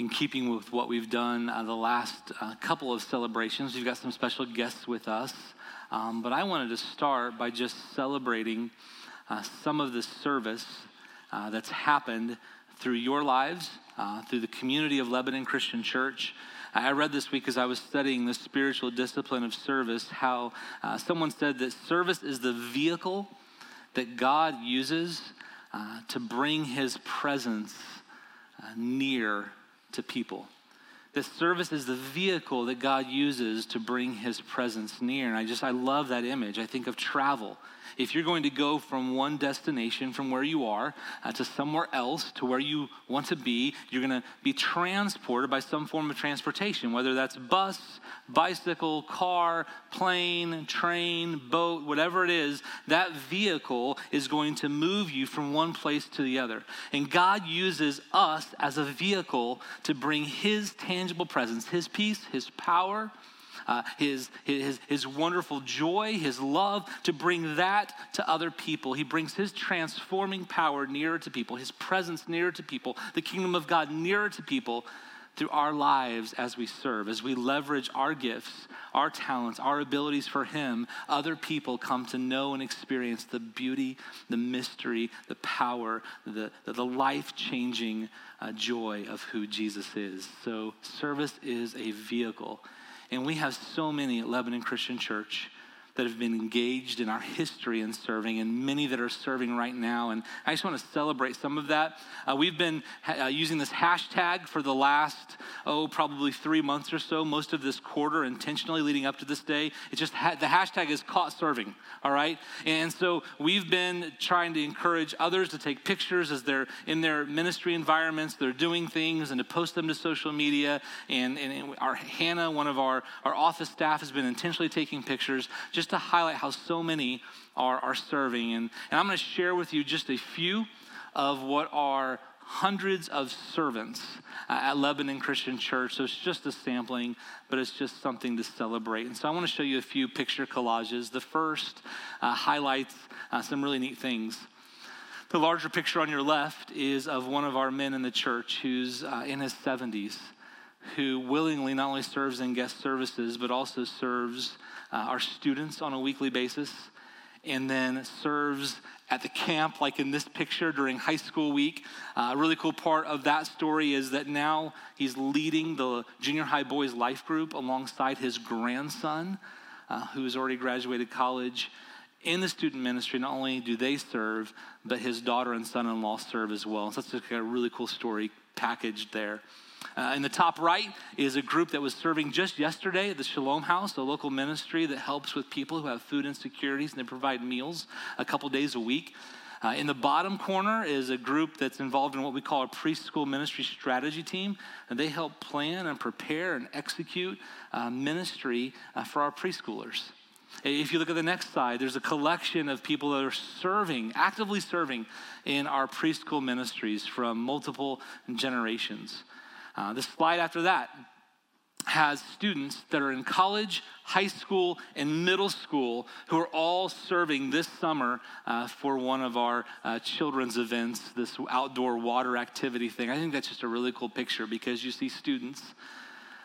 in keeping with what we've done uh, the last uh, couple of celebrations. We've got some special guests with us. Um, but I wanted to start by just celebrating uh, some of the service uh, that's happened through your lives, uh, through the community of Lebanon Christian Church. I read this week as I was studying the spiritual discipline of service how uh, someone said that service is the vehicle that God uses to bring his presence near to people. That service is the vehicle that God uses to bring his presence near. And I just, I love that image. I think of travel if you're going to go from one destination, from where you are, uh, to somewhere else, to where you want to be, you're going to be transported by some form of transportation, whether that's bus, bicycle, car, plane, train, boat, whatever it is, that vehicle is going to move you from one place to the other. And God uses us as a vehicle to bring His tangible presence, His peace, His power, uh, his, his, his wonderful joy, his love, to bring that to other people. He brings his transforming power nearer to people, his presence nearer to people, the kingdom of God nearer to people through our lives as we serve, as we leverage our gifts, our talents, our abilities for Him, other people come to know and experience the beauty, the mystery, the power, the, the life changing uh, joy of who Jesus is. So, service is a vehicle and we have so many at Lebanon Christian Church that have been engaged in our history in serving, and many that are serving right now. And I just want to celebrate some of that. Uh, we've been ha- uh, using this hashtag for the last, oh, probably three months or so, most of this quarter intentionally leading up to this day. It's just ha- the hashtag is caught serving, all right? And so we've been trying to encourage others to take pictures as they're in their ministry environments, they're doing things, and to post them to social media. And, and our Hannah, one of our, our office staff, has been intentionally taking pictures. Just to highlight how so many are, are serving. And, and I'm going to share with you just a few of what are hundreds of servants at Lebanon Christian Church. So it's just a sampling, but it's just something to celebrate. And so I want to show you a few picture collages. The first uh, highlights uh, some really neat things. The larger picture on your left is of one of our men in the church who's uh, in his 70s, who willingly not only serves in guest services, but also serves uh, our students on a weekly basis, and then serves at the camp, like in this picture during high school week. Uh, a really cool part of that story is that now he's leading the junior high boys life group alongside his grandson, uh, who's already graduated college. In the student ministry, not only do they serve, but his daughter and son in law serve as well. So that's a really cool story packaged there. Uh, in the top right is a group that was serving just yesterday at the Shalom House, a local ministry that helps with people who have food insecurities and they provide meals a couple days a week. Uh, in the bottom corner is a group that's involved in what we call a preschool ministry strategy team, and they help plan and prepare and execute uh, ministry uh, for our preschoolers. If you look at the next slide, there's a collection of people that are serving, actively serving in our preschool ministries from multiple generations. Uh, the slide after that has students that are in college, high school, and middle school who are all serving this summer uh, for one of our uh, children's events, this outdoor water activity thing. I think that's just a really cool picture because you see students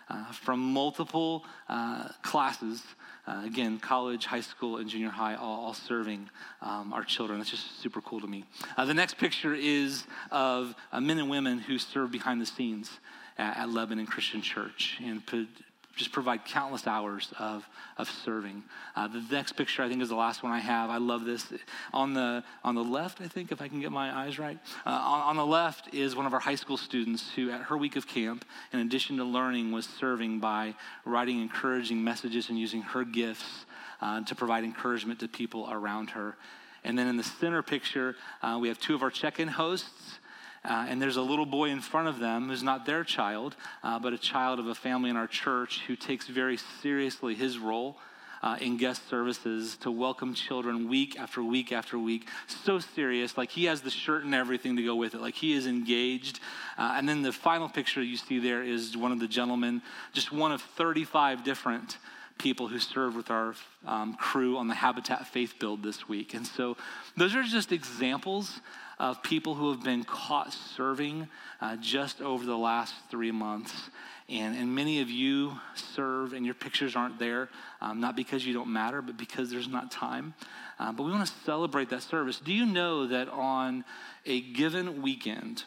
uh, from multiple uh, classes. Uh, again, college, high school, and junior high, all, all serving um, our children. That's just super cool to me. Uh, the next picture is of men and women who serve behind the scenes at, at Lebanon Christian Church and put, just provide countless hours of, of serving. Uh, the next picture, I think, is the last one I have. I love this. On the, on the left, I think, if I can get my eyes right, uh, on, on, the left is one of our high school students who, at her week of camp, in addition to learning, was serving by writing encouraging messages and using her gifts uh, to provide encouragement to people around her. And then in the center picture, uh, we have two of our check in hosts. Uh, and there's a little boy in front of them who's not their child, uh, but a child of a family in our church who takes very seriously his role uh, in guest services to welcome children week after week after week. So serious, like he has the shirt and everything to go with it, like he is engaged. Uh, and then the final picture you see there is one of the gentlemen, just one of 35 different people who served with our um, crew on the Habitat Faith Build this week. And so those are just examples of people who have been caught serving uh, just over the last three months. And, and many of you serve, and your pictures aren't there, um, not because you don't matter, but because there's not time. Uh, but we want to celebrate that service. Do you know that on a given weekend,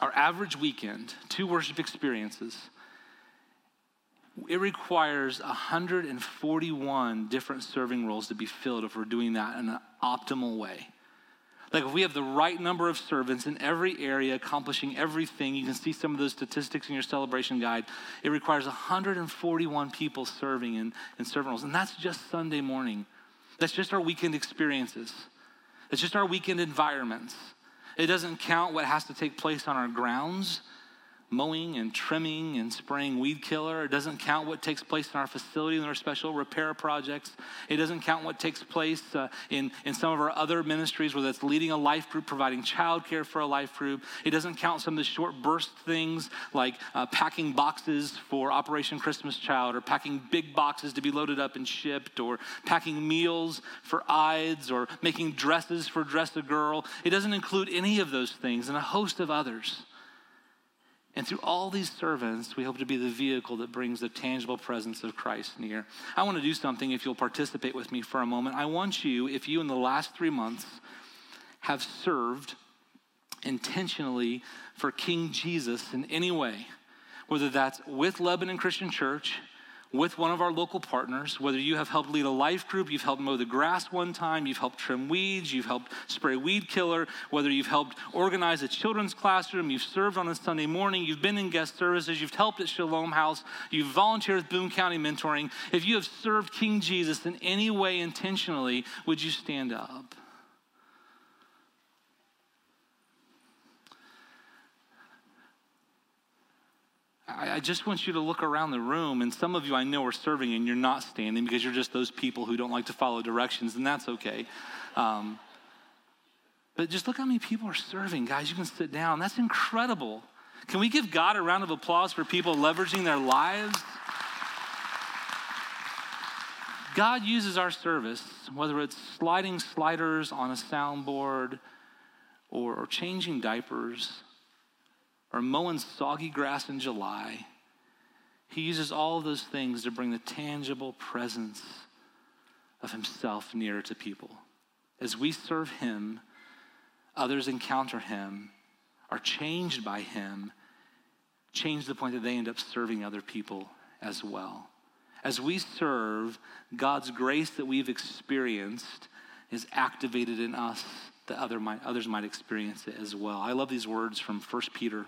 our average weekend, two worship experiences, it requires 141 different serving roles to be filled if we're doing that in an optimal way. Like if we have the right number of servants in every area accomplishing everything, you can see some of those statistics in your celebration guide. It requires 141 people serving in, in servant roles. And that's just Sunday morning. That's just our weekend experiences. It's just our weekend environments. It doesn't count what has to take place on our grounds mowing and trimming and spraying weed killer. It doesn't count what takes place in our facility and our special repair projects. It doesn't count what takes place uh, in, in some of our other ministries, whether it's leading a life group, providing childcare for a life group. It doesn't count some of the short burst things like uh, packing boxes for Operation Christmas Child or packing big boxes to be loaded up and shipped or packing meals for IDES or making dresses for Dress a Girl. It doesn't include any of those things and a host of others. And through all these servants, we hope to be the vehicle that brings the tangible presence of Christ near. I want to do something if you'll participate with me for a moment. I want you, if you in the last three months have served intentionally for King Jesus in any way, whether that's with Lebanon Christian Church, with one of our local partners, whether you have helped lead a life group, you've helped mow the grass one time, you've helped trim weeds, you've helped spray weed killer, whether you've helped organize a children's classroom, you've served on a Sunday morning, you've been in guest services, you've helped at Shalom House, you've volunteered with Boone County Mentoring. If you have served King Jesus in any way intentionally, would you stand up? I, just want you to look around the room, and some of you I know are serving and you're not standing because you're just those people who don't like to follow directions, and that's okay. Um, but just look how many people are serving. Guys, you can sit down. That's incredible. Can we give God a round of applause for people leveraging their lives? God uses our service, whether it's sliding sliders on a soundboard or, or changing diapers or mowing soggy grass in July. He uses all of those things to bring the tangible presence of Himself nearer to people. As we serve Him, others encounter Him, are changed by Him, change the point that they end up serving other people as well. As we serve, God's grace that we've experienced is activated in us that other might, others might experience it as well. I love these words from 1 Peter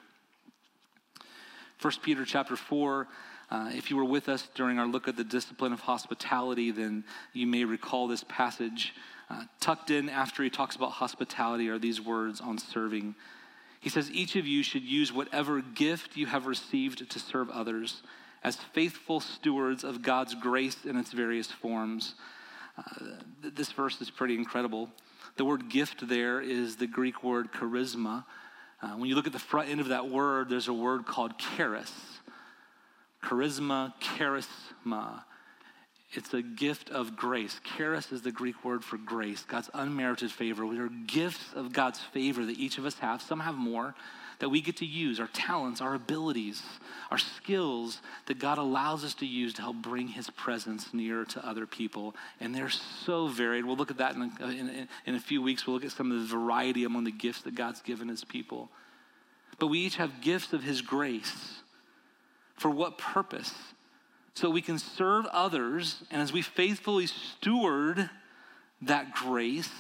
1 Peter chapter 4. Uh, if you were with us during our look at the discipline of hospitality, then you may recall this passage. Uh, tucked in after he talks about hospitality are these words on serving. He says, Each of you should use whatever gift you have received to serve others as faithful stewards of God's grace in its various forms. Uh, this verse is pretty incredible. The word gift there is the Greek word charisma, uh, when you look at the front end of that word, there's a word called charis. Charisma, charisma. It's a gift of grace. Charis is the Greek word for grace, God's unmerited favor. We are gifts of God's favor that each of us have. Some have more that we get to use our talents, our abilities, our skills that God allows us to use to help bring His presence nearer to other people. And they're so varied. We'll look at that in a, in, in a few weeks. We'll look at some of the variety among the gifts that God's given His people. But we each have gifts of His grace. For what purpose? So we can serve others, and as we faithfully steward that grace,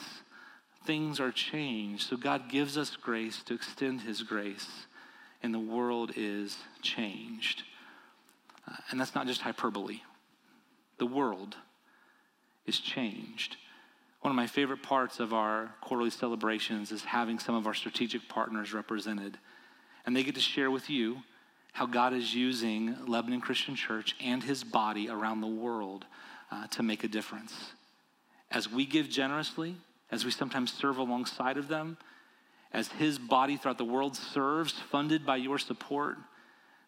things are changed. So God gives us grace to extend His grace, and the world is changed. Uh, and that's not just hyperbole, the world is changed. One of my favorite parts of our quarterly celebrations is having some of our strategic partners represented. And they get to share with you how God is using Lebanon Christian Church and his body around the world uh, to make a difference. As we give generously, as we sometimes serve alongside of them, as his body throughout the world serves, funded by your support,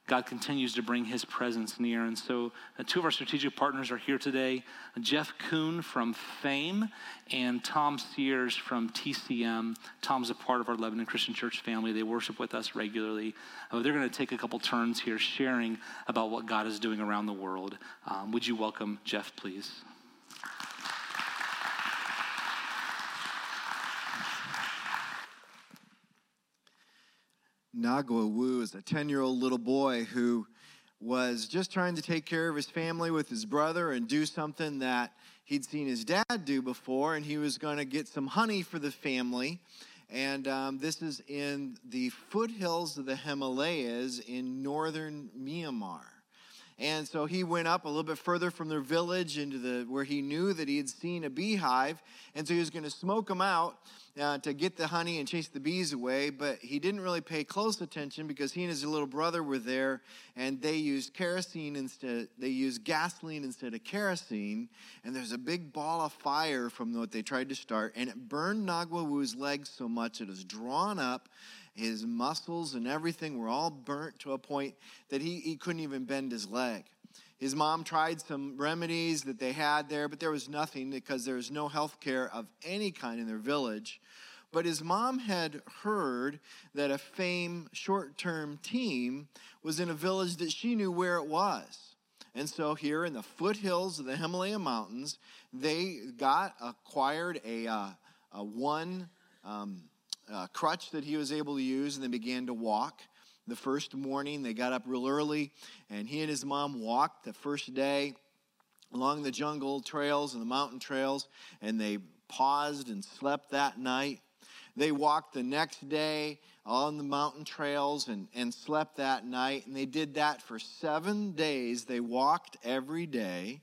God continues to bring his presence near. And so, uh, two of our strategic partners are here today Jeff Kuhn from Fame and Tom Sears from TCM. Tom's a part of our Lebanon Christian Church family. They worship with us regularly. Uh, they're going to take a couple turns here sharing about what God is doing around the world. Um, would you welcome Jeff, please? Nagwa Wu is a 10 year old little boy who was just trying to take care of his family with his brother and do something that he'd seen his dad do before, and he was going to get some honey for the family. And um, this is in the foothills of the Himalayas in northern Myanmar. And so he went up a little bit further from their village into the where he knew that he had seen a beehive, and so he was going to smoke them out uh, to get the honey and chase the bees away. But he didn't really pay close attention because he and his little brother were there, and they used kerosene instead. They used gasoline instead of kerosene, and there's a big ball of fire from what they tried to start, and it burned Nagwa Wu's legs so much it was drawn up his muscles and everything were all burnt to a point that he, he couldn't even bend his leg. His mom tried some remedies that they had there, but there was nothing because there was no health care of any kind in their village. But his mom had heard that a fame short term team was in a village that she knew where it was. And so, here in the foothills of the Himalaya Mountains, they got acquired a, uh, a one um, uh, crutch that he was able to use and they began to walk. The first morning, they got up real early, and he and his mom walked the first day along the jungle trails and the mountain trails, and they paused and slept that night. They walked the next day on the mountain trails and, and slept that night, and they did that for seven days. They walked every day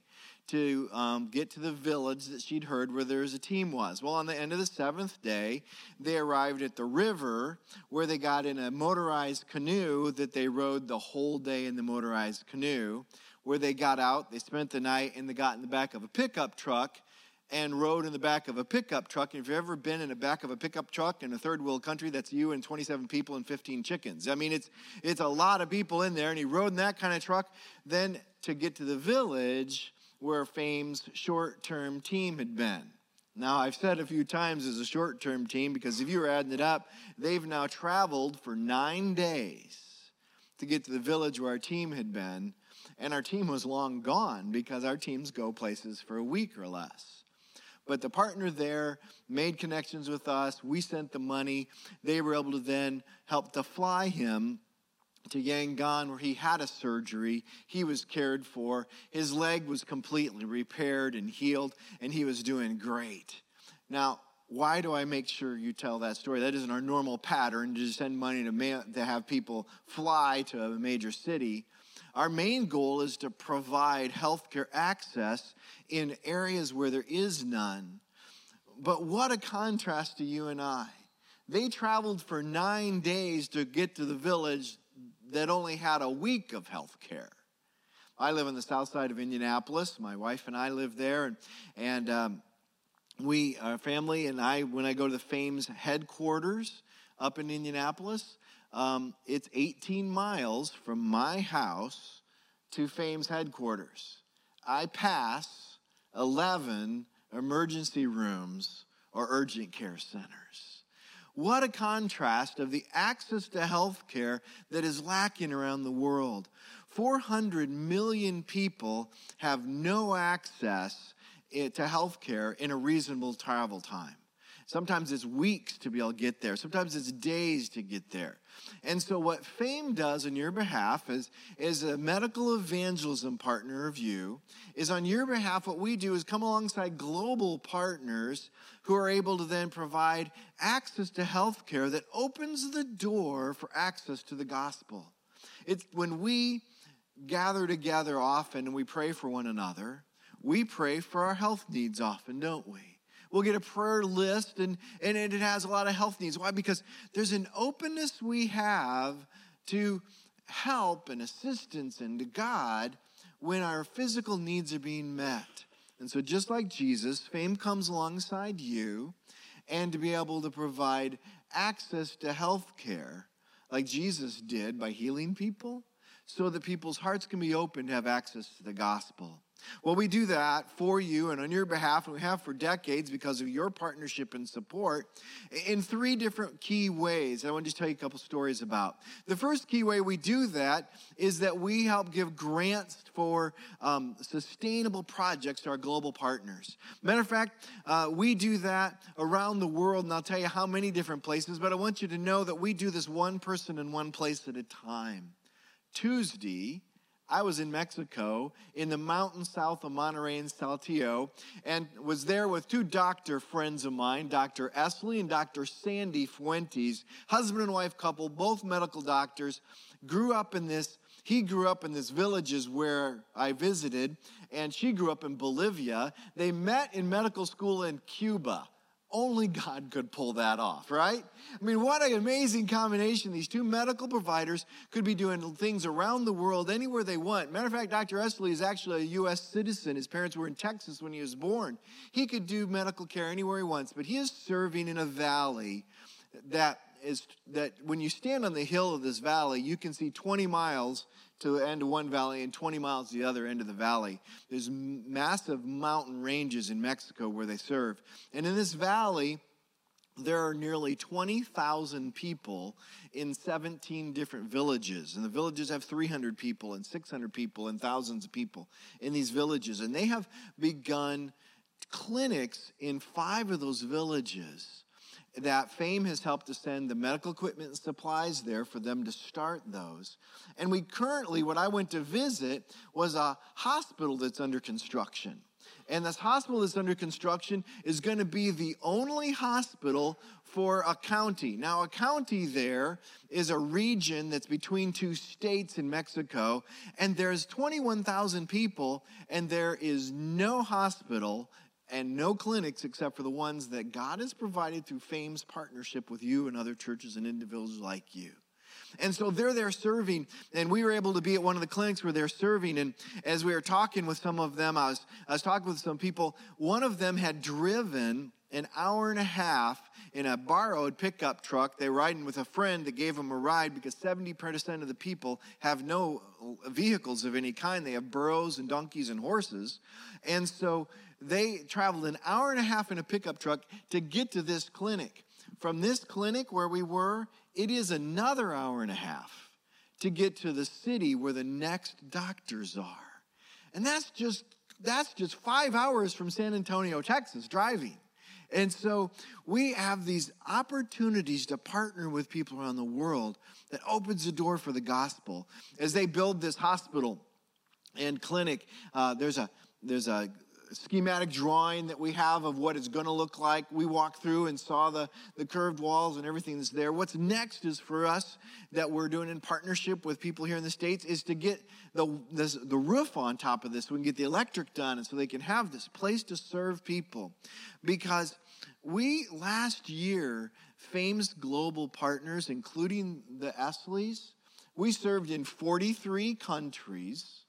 to um, get to the village that she'd heard where there's a team was. Well, on the end of the seventh day, they arrived at the river where they got in a motorized canoe that they rode the whole day in the motorized canoe. Where they got out, they spent the night, and they got in the back of a pickup truck and rode in the back of a pickup truck. And if you've ever been in the back of a pickup truck in a third world country, that's you and 27 people and 15 chickens. I mean, it's it's a lot of people in there, and he rode in that kind of truck. Then to get to the village, where Fame's short term team had been. Now, I've said a few times as a short term team because if you were adding it up, they've now traveled for nine days to get to the village where our team had been. And our team was long gone because our teams go places for a week or less. But the partner there made connections with us. We sent the money. They were able to then help to fly him to Yangon where he had a surgery. He was cared for. His leg was completely repaired and healed, and he was doing great. Now, why do I make sure you tell that story? That isn't our normal pattern to send money to, ma- to have people fly to a major city. Our main goal is to provide healthcare access in areas where there is none. But what a contrast to you and I. They traveled for nine days to get to the village that only had a week of health care. I live on the south side of Indianapolis. My wife and I live there, and, and um, we, our family, and I, when I go to the Fame's headquarters up in Indianapolis, um, it's 18 miles from my house to Fame's headquarters. I pass 11 emergency rooms or urgent care centers. What a contrast of the access to health care that is lacking around the world. 400 million people have no access eh, to health care in a reasonable travel time. Sometimes it's weeks to be able to get there. Sometimes it's days to get there. And so, what FAME does on your behalf is, is a medical evangelism partner of you, is on your behalf, what we do is come alongside global partners who are able to then provide access to health care that opens the door for access to the gospel. It's when we gather together often and we pray for one another, we pray for our health needs often, don't we? We'll get a prayer list, and, and it has a lot of health needs. Why? Because there's an openness we have to help and assistance and to God when our physical needs are being met. And so, just like Jesus, fame comes alongside you, and to be able to provide access to health care like Jesus did by healing people, so that people's hearts can be open to have access to the gospel. Well, we do that for you and on your behalf, and we have for decades because of your partnership and support in three different key ways. I want to just tell you a couple stories about. The first key way we do that is that we help give grants for um, sustainable projects to our global partners. Matter of fact, uh, we do that around the world, and I'll tell you how many different places, but I want you to know that we do this one person in one place at a time. Tuesday, I was in Mexico in the mountains south of Monterrey and Saltillo and was there with two doctor friends of mine, Dr. Esley and Dr. Sandy Fuentes, husband and wife couple, both medical doctors, grew up in this he grew up in this villages where I visited, and she grew up in Bolivia. They met in medical school in Cuba. Only God could pull that off, right? I mean, what an amazing combination. These two medical providers could be doing things around the world anywhere they want. Matter of fact, Dr. Esley is actually a U.S. citizen. His parents were in Texas when he was born. He could do medical care anywhere he wants, but he is serving in a valley that is that when you stand on the hill of this valley, you can see 20 miles to the end of one valley and 20 miles to the other end of the valley. There's massive mountain ranges in Mexico where they serve. And in this valley, there are nearly 20,000 people in 17 different villages. And the villages have 300 people and 600 people and thousands of people in these villages. And they have begun clinics in five of those villages that FAME has helped to send the medical equipment and supplies there for them to start those. And we currently, what I went to visit was a hospital that's under construction. And this hospital that's under construction is going to be the only hospital for a county. Now, a county there is a region that's between two states in Mexico, and there's 21,000 people, and there is no hospital and no clinics except for the ones that God has provided through Fame's partnership with you and other churches and individuals like you. And so they're there serving, and we were able to be at one of the clinics where they're serving. And as we were talking with some of them, I was, I was talking with some people. One of them had driven an hour and a half in a borrowed pickup truck. They were riding with a friend that gave them a ride because 70% of the people have no vehicles of any kind. They have burros and donkeys and horses. And so they traveled an hour and a half in a pickup truck to get to this clinic. From this clinic where we were, it is another hour and a half to get to the city where the next doctors are. And that's just that's just 5 hours from San Antonio, Texas driving. And so we have these opportunities to partner with people around the world that opens the door for the gospel. As they build this hospital and clinic, uh, there's a there's a schematic drawing that we have of what it's going to look like. We walked through and saw the, the curved walls and everything that's there. What's next is for us that we're doing in partnership with people here in the States is to get the, this, the roof on top of this we can get the electric done and so they can have this place to serve people. Because we last year, Fame's global partners, including the Esleys, we served in 43 countries.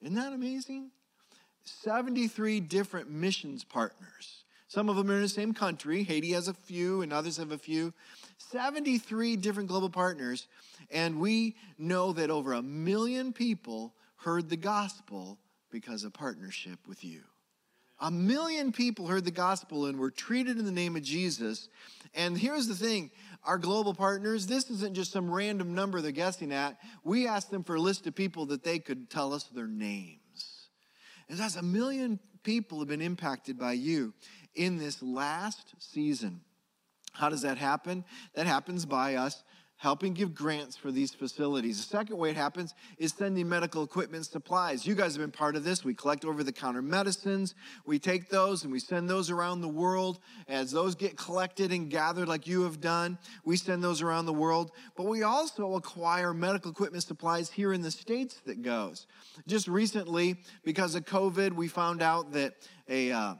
Isn't that amazing? 73 different missions partners. Some of them are in the same country. Haiti has a few, and others have a few. 73 different global partners. And we know that over a million people heard the gospel because of partnership with you. A million people heard the gospel and were treated in the name of Jesus. And here's the thing our global partners, this isn't just some random number they're guessing at. We asked them for a list of people that they could tell us their name. And that's a million people have been impacted by you in this last season. How does that happen? That happens by us helping give grants for these facilities. The second way it happens is sending medical equipment supplies. You guys have been part of this. We collect over the counter medicines. We take those and we send those around the world. As those get collected and gathered, like you have done, we send those around the world. But we also acquire medical equipment supplies here in the States that goes. Just recently, because of COVID, we found out that a uh,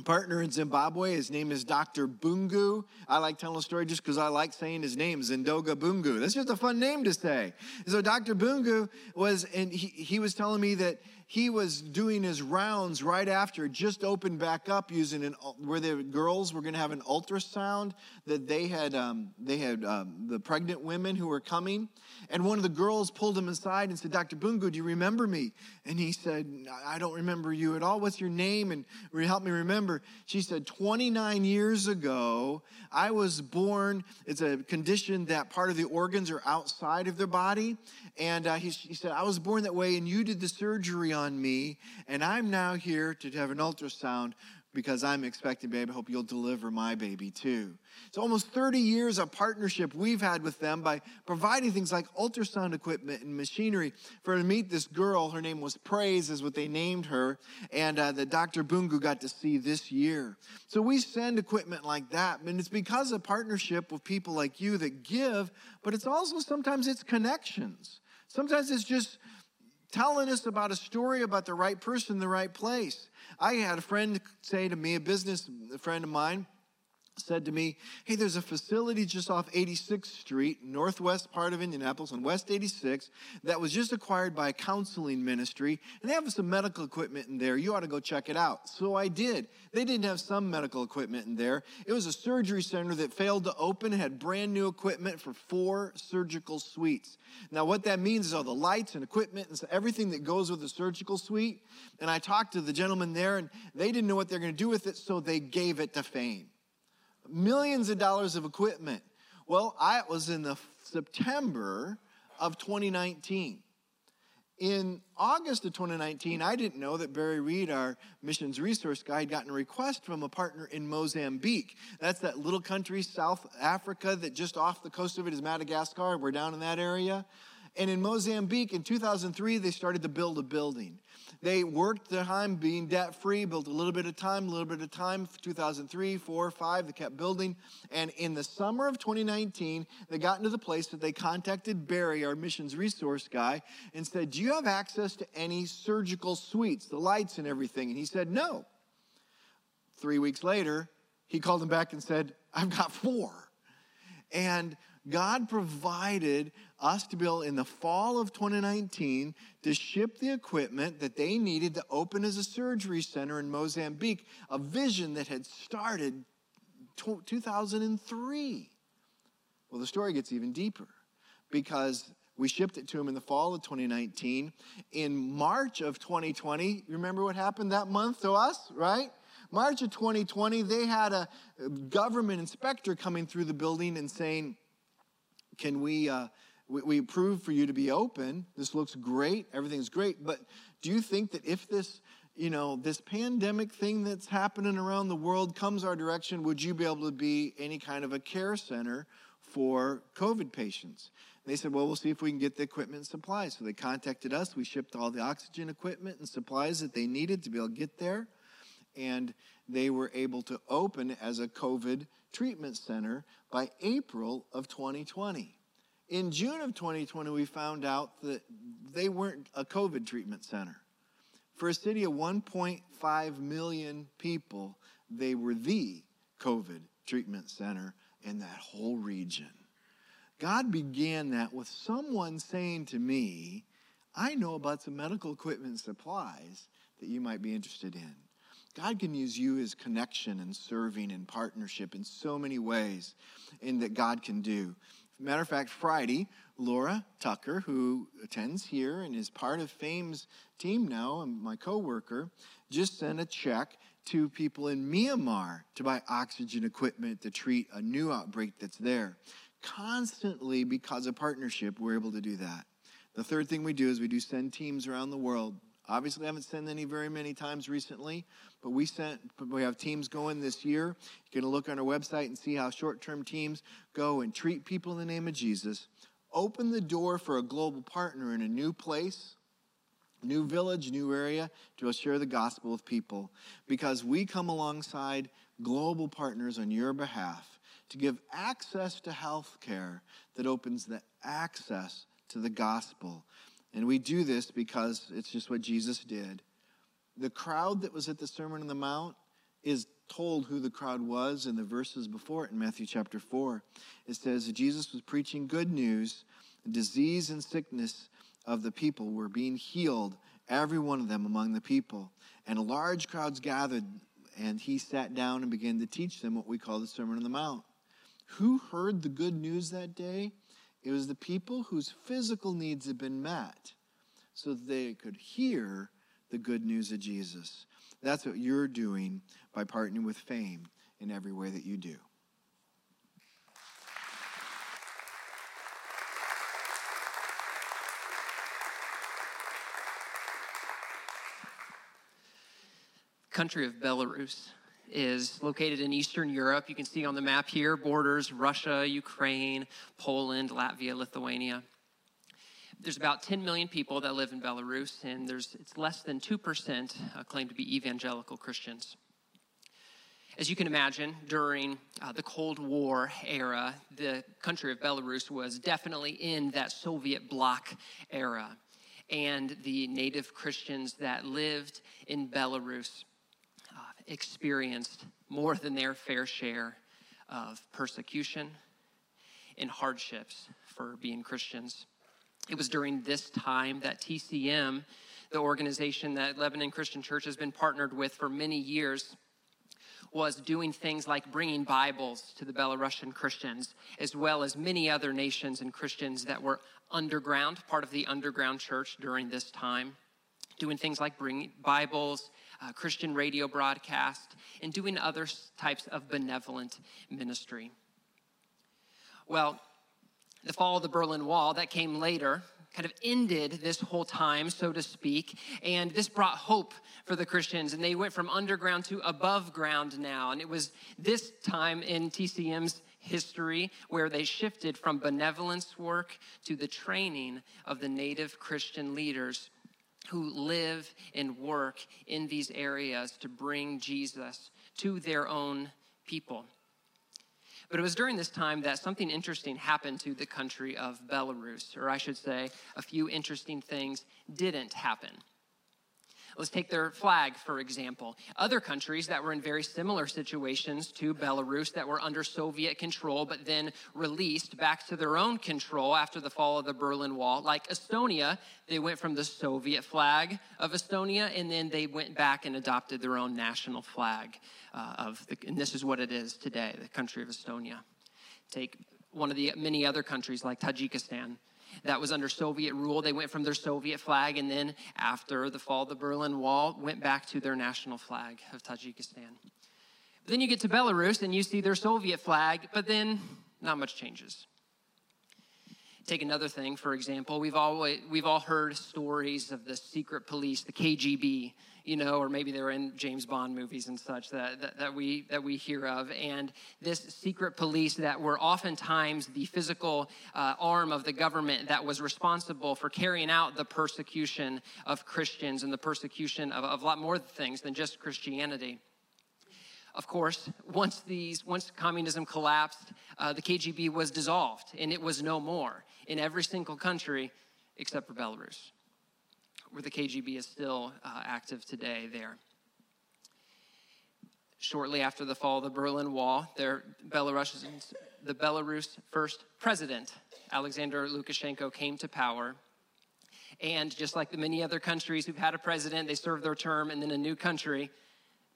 partner in Zimbabwe. His name is Dr. Bungu. I like telling a story just because I like saying his name, Zindoga Bungu. That's just a fun name to say. So Dr. Bungu was, and he, he was telling me that he was doing his rounds right after just opened back up using an where the girls were going to have an ultrasound that they had um, they had um, the pregnant women who were coming. And one of the girls pulled him aside and said dr bungu do you remember me? And he said i don't remember you at all. What's your name? And help me remember. She said 29 years ago i was born it's a condition that part of the organs are outside of their body. And uh, he, he said i was born that way and you did the surgery on on me, and I'm now here to have an ultrasound because I'm expecting baby. I hope you'll deliver my baby too. It's almost 30 years of partnership we've had with them by providing things like ultrasound equipment and machinery for to meet this girl. Her name was Praise, is what they named her, and uh, that Dr. Bungu got to see this year. So we send equipment like that, and it's because of partnership with people like you that give, but it's also sometimes it's connections. Sometimes it's just telling us about a story about the right person in the right place. I had a friend say to me, a business friend of mine, said to me, Hey, there's a facility just off 86th Street, northwest part of Indianapolis, on West 86, that was just acquired by a counseling ministry, and they have some medical equipment in there. You ought to go check it out. So I did. They didn't have some medical equipment in there. It was a surgery center that failed to open, had brand new equipment for four surgical suites. Now, what that means is all the lights and equipment and everything that goes with a surgical suite. And I talked to the gentleman there, and they didn't know what they're going to do with it, so they gave it to Fame millions of dollars of equipment. Well, I was in the September of 2019. In August of 2019, I didn't know that Barry Reed, our missions resource guy, had gotten a request from a partner in Mozambique. That's that little country, South Africa, that just off the coast of it is Madagascar. We're down in that area. And in Mozambique, in 2003, they started to build a building. They worked their time being debt free, built a little bit of time, a little bit of time, 2003, 4, 5, they kept building. And in the summer of 2019, they got into the place that they contacted Barry, our missions resource guy, and said, Do you have access to any surgical suites, the lights and everything? And he said, No. Three weeks later, he called him back and said, I've got four. And God provided us to able in the fall of 2019 to ship the equipment that they needed to open as a surgery center in Mozambique, a vision that had started 2003. Well, the story gets even deeper because we shipped it to them in the fall of 2019. In March of 2020, remember what happened that month to us, right? March of 2020, they had a government inspector coming through the building and saying, Can we, uh, we, we approve for you to be open? This looks great. Everything's great. But do you think that if this, you know, this pandemic thing that's happening around the world comes our direction, would you be able to be any kind of a care center for COVID patients? They said, well, we'll see if we can get the equipment and supplies. So they contacted us. We shipped all the oxygen equipment and supplies that they needed to be able to get there and they were able to open as a COVID treatment center by April of 2020. In June of 2020, we found out that they weren't a COVID treatment center. For a city of 1.5 million people, they were the COVID treatment center in that whole region. God began that with someone saying to me, I know about some medical equipment and supplies that you might be interested in. God can use you as connection and serving and partnership in so many ways in that God can do. Matter of fact, Friday, Laura Tucker, who attends here and is part of Fame's team now, and my coworker, just sent a check to people in Myanmar to buy oxygen equipment to treat a new outbreak that's there. Constantly, because of partnership, we're able to do that. The third thing we do is we do send teams around the world Obviously, I haven't sent any very many times recently, but we sent. We have teams going this year. You can look on our website and see how short-term teams go and treat people in the name of Jesus. Open the door for a global partner in a new place, new village, new area to share the gospel with people, because we come alongside global partners on your behalf to give access to health care that opens the access to the gospel and we do this because it's just what Jesus did. The crowd that was at the Sermon on the Mount is told who the crowd was in the verses before it in Matthew chapter 4. It says that Jesus was preaching good news, disease and sickness of the people were being healed, every one of them among the people. And large crowds gathered, and he sat down and began to teach them what we call the Sermon on the Mount. Who heard the good news that day? It was the people whose physical needs had been met so that they could hear the good news of Jesus. That's what you're doing by partnering with fame in every way that you do. country of Belarus is located in Eastern Europe. You can see on the map here borders Russia, Ukraine, Poland, Latvia, Lithuania. There's about 10 million people that live in Belarus, and there's, it's less than 2% uh, claim to be evangelical Christians. As you can imagine, during uh, the Cold War era, the country of Belarus was definitely in that Soviet bloc era. And the native Christians that lived in Belarus experienced more than their fair share of persecution and hardships for being Christians. It was during this time that TCM, the organization that Lebanon Christian Church has been partnered with for many years, was doing things like bringing Bibles to the Belarusian Christians, as well as many other nations and Christians that were underground, part of the underground church during this time, doing things like bringing Bibles, uh, Christian radio broadcast, and doing other types of benevolent ministry. Well, the fall of the Berlin Wall, that came later, kind of ended this whole time, so to speak. And this brought hope for the Christians. And they went from underground to above ground now. And it was this time in TCM's history where they shifted from benevolence work to the training of the native Christian leaders who live and work in these areas to bring Jesus to their own people. But it was during this time that something interesting happened to the country of Belarus, or I should say, a few interesting things didn't happen. Let's take their flag, for example. Other countries that were in very similar situations to Belarus that were under Soviet control, but then released back to their own control after the fall of the Berlin Wall, like Estonia, they went from the Soviet flag of Estonia and then they went back and adopted their own national flag uh, of the, and this is what it is today, the country of Estonia. Take one of the many other countries like Tajikistan that was under Soviet rule. They went from their Soviet flag, and then after the fall of the Berlin Wall, went back to their national flag of Tajikistan. But then you get to Belarus and you see their Soviet flag, but then not much changes. Take another thing, for example, we've all, we've all heard stories of the secret police, the KGB, you know, or maybe they were in James Bond movies and such that, that, that, we, that we hear of. And this secret police that were oftentimes the physical uh, arm of the government that was responsible for carrying out the persecution of Christians and the persecution of, of a lot more things than just Christianity. Of course, once these, once communism collapsed, uh, the KGB was dissolved, and it was no more in every single country except for Belarus where the KGB is still uh, active today there. Shortly after the fall of the Berlin Wall, there, Belarus, the Belarus first president, Alexander Lukashenko, came to power. And just like the many other countries who've had a president, they serve their term and then a new country,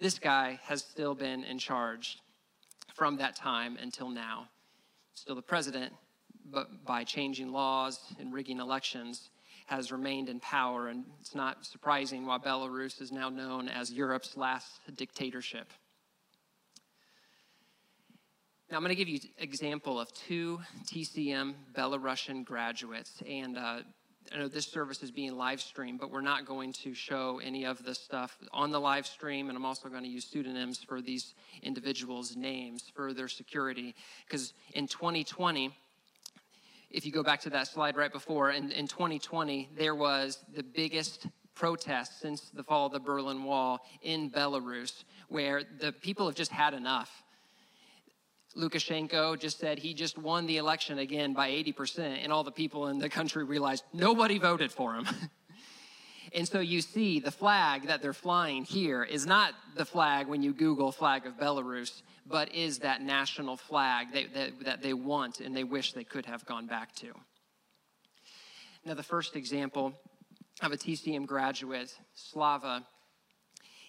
this guy has still been in charge from that time until now. Still the president, but by changing laws and rigging elections, has remained in power, and it's not surprising why Belarus is now known as Europe's last dictatorship. Now, I'm going to give you an example of two TCM Belarusian graduates, and uh, I know this service is being live streamed, but we're not going to show any of the stuff on the live stream, and I'm also going to use pseudonyms for these individuals' names for their security, because in 2020, if you go back to that slide right before, in, in 2020, there was the biggest protest since the fall of the Berlin Wall in Belarus, where the people have just had enough. Lukashenko just said he just won the election again by 80%, and all the people in the country realized nobody voted for him. And so you see the flag that they're flying here is not the flag when you Google flag of Belarus, but is that national flag that, that, that they want and they wish they could have gone back to. Now, the first example of a TCM graduate, Slava,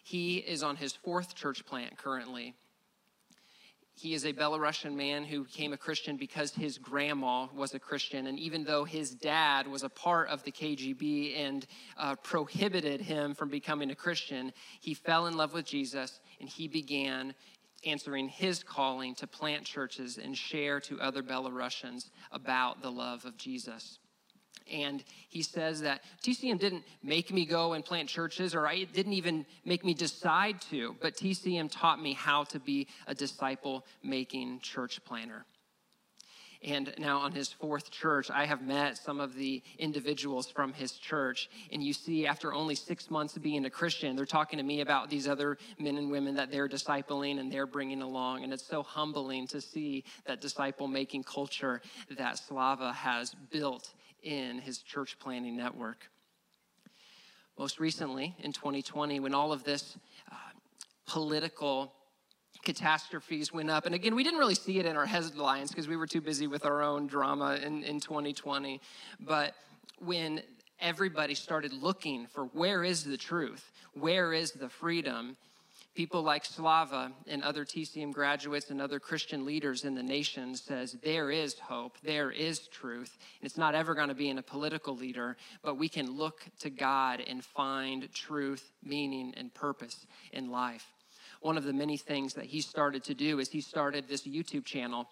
he is on his fourth church plant currently. He is a Belarusian man who became a Christian because his grandma was a Christian. And even though his dad was a part of the KGB and uh, prohibited him from becoming a Christian, he fell in love with Jesus and he began answering his calling to plant churches and share to other Belarusians about the love of Jesus. And he says that TCM didn't make me go and plant churches, or it didn't even make me decide to, but TCM taught me how to be a disciple making church planner. And now on his fourth church, I have met some of the individuals from his church. And you see, after only six months of being a Christian, they're talking to me about these other men and women that they're discipling and they're bringing along. And it's so humbling to see that disciple making culture that Slava has built in his church planning network. Most recently, in 2020, when all of this uh, political catastrophes went up. And again, we didn't really see it in our headlines because we were too busy with our own drama in, in 2020. But when everybody started looking for where is the truth, where is the freedom, people like Slava and other TCM graduates and other Christian leaders in the nation says there is hope, there is truth. And it's not ever going to be in a political leader, but we can look to God and find truth, meaning, and purpose in life. One of the many things that he started to do is he started this YouTube channel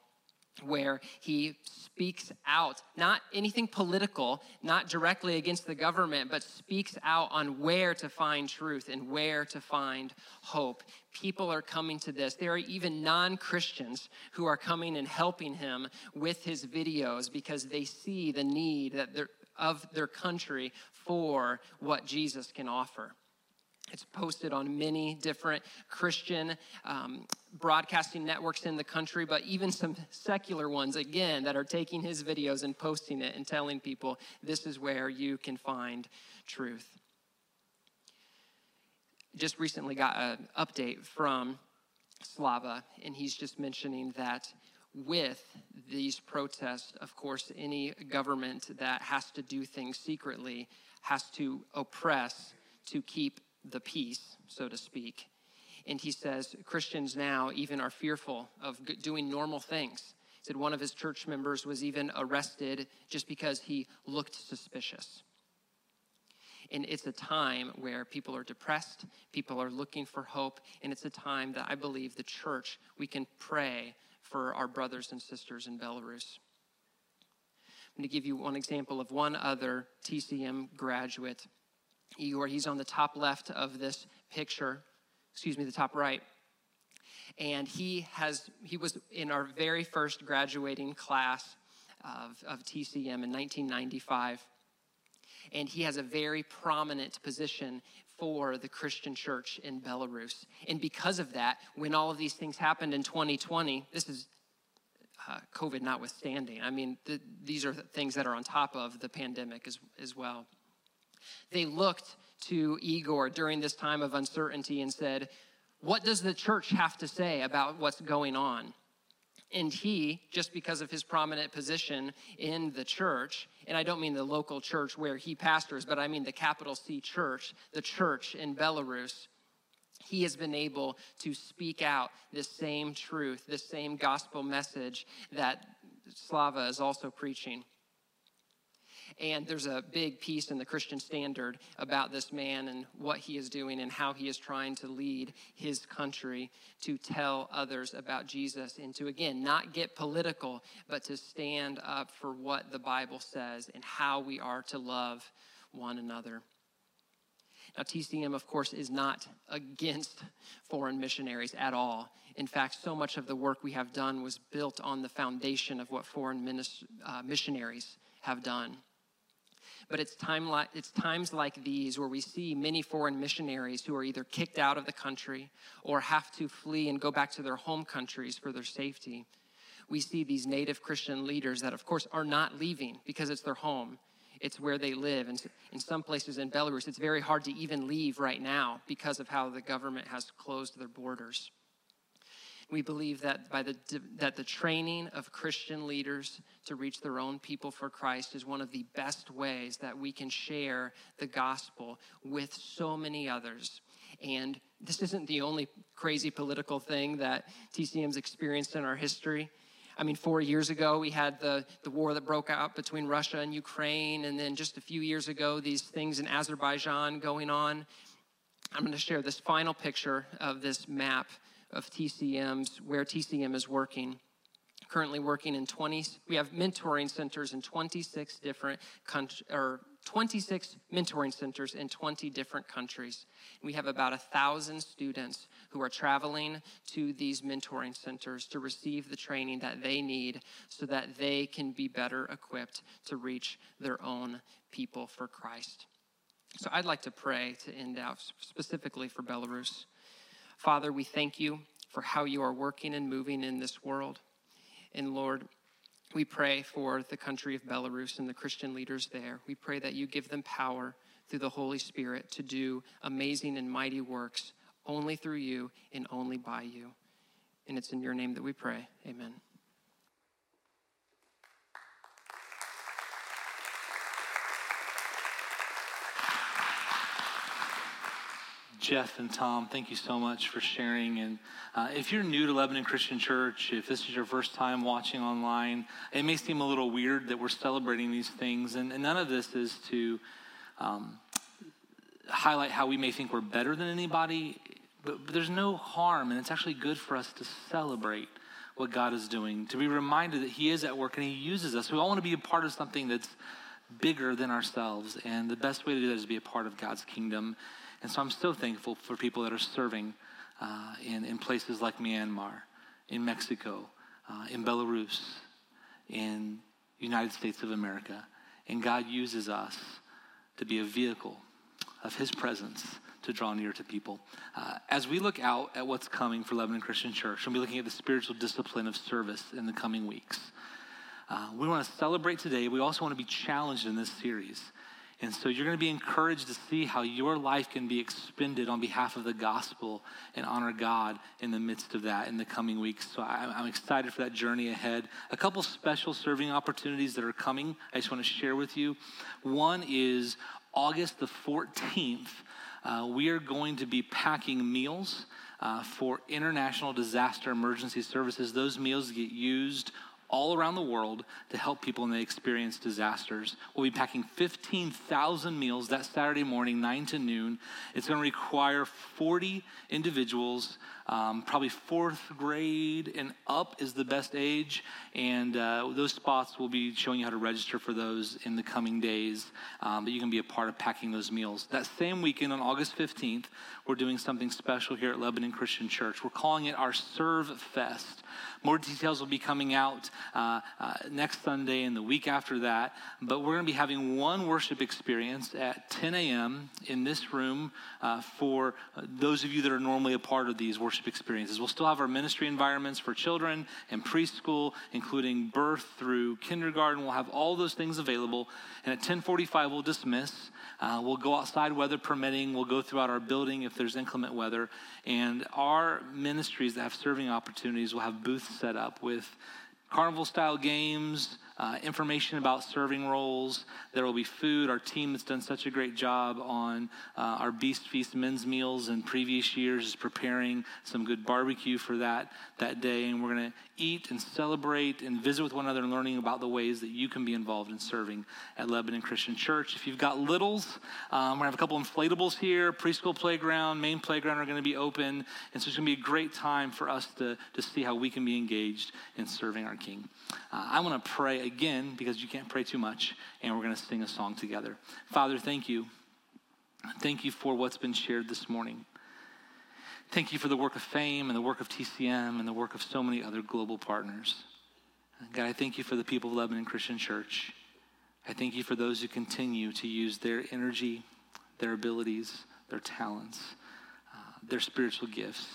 where he speaks out, not anything political, not directly against the government, but speaks out on where to find truth and where to find hope. People are coming to this. There are even non Christians who are coming and helping him with his videos because they see the need that of their country for what Jesus can offer. It's posted on many different Christian um, broadcasting networks in the country, but even some secular ones, again, that are taking his videos and posting it and telling people this is where you can find truth. Just recently got an update from Slava, and he's just mentioning that with these protests, of course, any government that has to do things secretly has to oppress to keep the peace, so to speak. And he says Christians now even are fearful of doing normal things. He said one of his church members was even arrested just because he looked suspicious. And it's a time where people are depressed, people are looking for hope, and it's a time that I believe the church, we can pray for our brothers and sisters in Belarus. I'm going to give you one example of one other TCM graduate Igor, he's on the top left of this picture, excuse me, the top right. And he has he was in our very first graduating class of, of TCM in 1995. And he has a very prominent position for the Christian church in Belarus. And because of that, when all of these things happened in 2020, this is uh, COVID notwithstanding. I mean, the, these are things that are on top of the pandemic as, as well. They looked to Igor during this time of uncertainty and said, What does the church have to say about what's going on? And he, just because of his prominent position in the church, and I don't mean the local church where he pastors, but I mean the capital C church, the church in Belarus, he has been able to speak out this same truth, this same gospel message that Slava is also preaching. And there's a big piece in the Christian Standard about this man and what he is doing and how he is trying to lead his country to tell others about Jesus and to, again, not get political, but to stand up for what the Bible says and how we are to love one another. Now, TCM, of course, is not against foreign missionaries at all. In fact, so much of the work we have done was built on the foundation of what foreign minis- uh, missionaries have done. But it's, time like, it's times like these where we see many foreign missionaries who are either kicked out of the country or have to flee and go back to their home countries for their safety. We see these native Christian leaders that, of course, are not leaving because it's their home. It's where they live. And in some places in Belarus, it's very hard to even leave right now because of how the government has closed their borders. We believe that by the that the training of Christian leaders to reach their own people for Christ is one of the best ways that we can share the gospel with so many others. And this isn't the only crazy political thing that TCM's experienced in our history. I mean, four years ago, we had the, the war that broke out between Russia and Ukraine, and then just a few years ago, these things in Azerbaijan going on. I'm going to share this final picture of this map of TCM's, where TCM is working. Currently working in 20, we have mentoring centers in 26 different countries, or 26 mentoring centers in 20 different countries. We have about a thousand students who are traveling to these mentoring centers to receive the training that they need so that they can be better equipped to reach their own people for Christ. So I'd like to pray to end out specifically for Belarus. Father, we thank you for how you are working and moving in this world. And Lord, we pray for the country of Belarus and the Christian leaders there. We pray that you give them power through the Holy Spirit to do amazing and mighty works only through you and only by you. And it's in your name that we pray. Amen. Jeff and Tom, thank you so much for sharing. And uh, if you're new to Lebanon Christian Church, if this is your first time watching online, it may seem a little weird that we're celebrating these things. And, and none of this is to um, highlight how we may think we're better than anybody, but, but there's no harm, and it's actually good for us to celebrate what God is doing, to be reminded that He is at work and He uses us. We all want to be a part of something that's bigger than ourselves. And the best way to do that is to be a part of God's kingdom. And so I'm so thankful for people that are serving uh, in, in places like Myanmar, in Mexico, uh, in Belarus, in United States of America. And God uses us to be a vehicle of his presence to draw near to people. Uh, as we look out at what's coming for Lebanon Christian Church, we'll be looking at the spiritual discipline of service in the coming weeks. Uh, we want to celebrate today. We also want to be challenged in this series. And so you're going to be encouraged to see how your life can be expended on behalf of the gospel and honor God in the midst of that in the coming weeks. So I'm excited for that journey ahead. A couple special serving opportunities that are coming, I just want to share with you. One is August the 14th. Uh, we are going to be packing meals uh, for international disaster emergency services. Those meals get used all around the world to help people when they experience disasters. We'll be packing 15,000 meals that Saturday morning, 9 to noon. It's going to require 40 individuals, um, probably fourth grade and up is the best age. And uh, those spots will be showing you how to register for those in the coming days. Um, but you can be a part of packing those meals. That same weekend on August 15th, we're doing something special here at Lebanon Christian Church. We're calling it our Serve Fest. More details will be coming out uh, uh, next Sunday and the week after that. But we're going to be having one worship experience at 10 a.m. in this room uh, for those of you that are normally a part of these worship experiences. We'll still have our ministry environments for children and preschool, including birth through kindergarten. We'll have all those things available. And at 10:45, we'll dismiss. Uh, we'll go outside, weather permitting. We'll go throughout our building if there's inclement weather. And our ministries that have serving opportunities will have booths set up with carnival style games, uh, information about serving roles. There will be food. Our team has done such a great job on uh, our Beast Feast men's meals in previous years is preparing some good barbecue for that that day. And we're going to eat and celebrate and visit with one another and learning about the ways that you can be involved in serving at Lebanon Christian Church. If you've got littles, um, we're going to have a couple inflatables here. Preschool playground, main playground are going to be open. And so it's going to be a great time for us to, to see how we can be engaged in serving our King. Uh, I want to pray again because you can't pray too much, and we're going to sing a song together. Father, thank you. Thank you for what's been shared this morning. Thank you for the work of FAME and the work of TCM and the work of so many other global partners. God, I thank you for the people of Lebanon Christian Church. I thank you for those who continue to use their energy, their abilities, their talents, uh, their spiritual gifts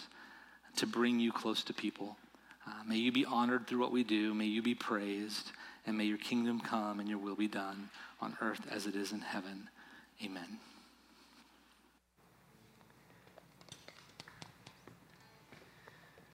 to bring you close to people. Uh, may you be honored through what we do. May you be praised. and may your kingdom come and your will be done on earth as it is in heaven. Amen.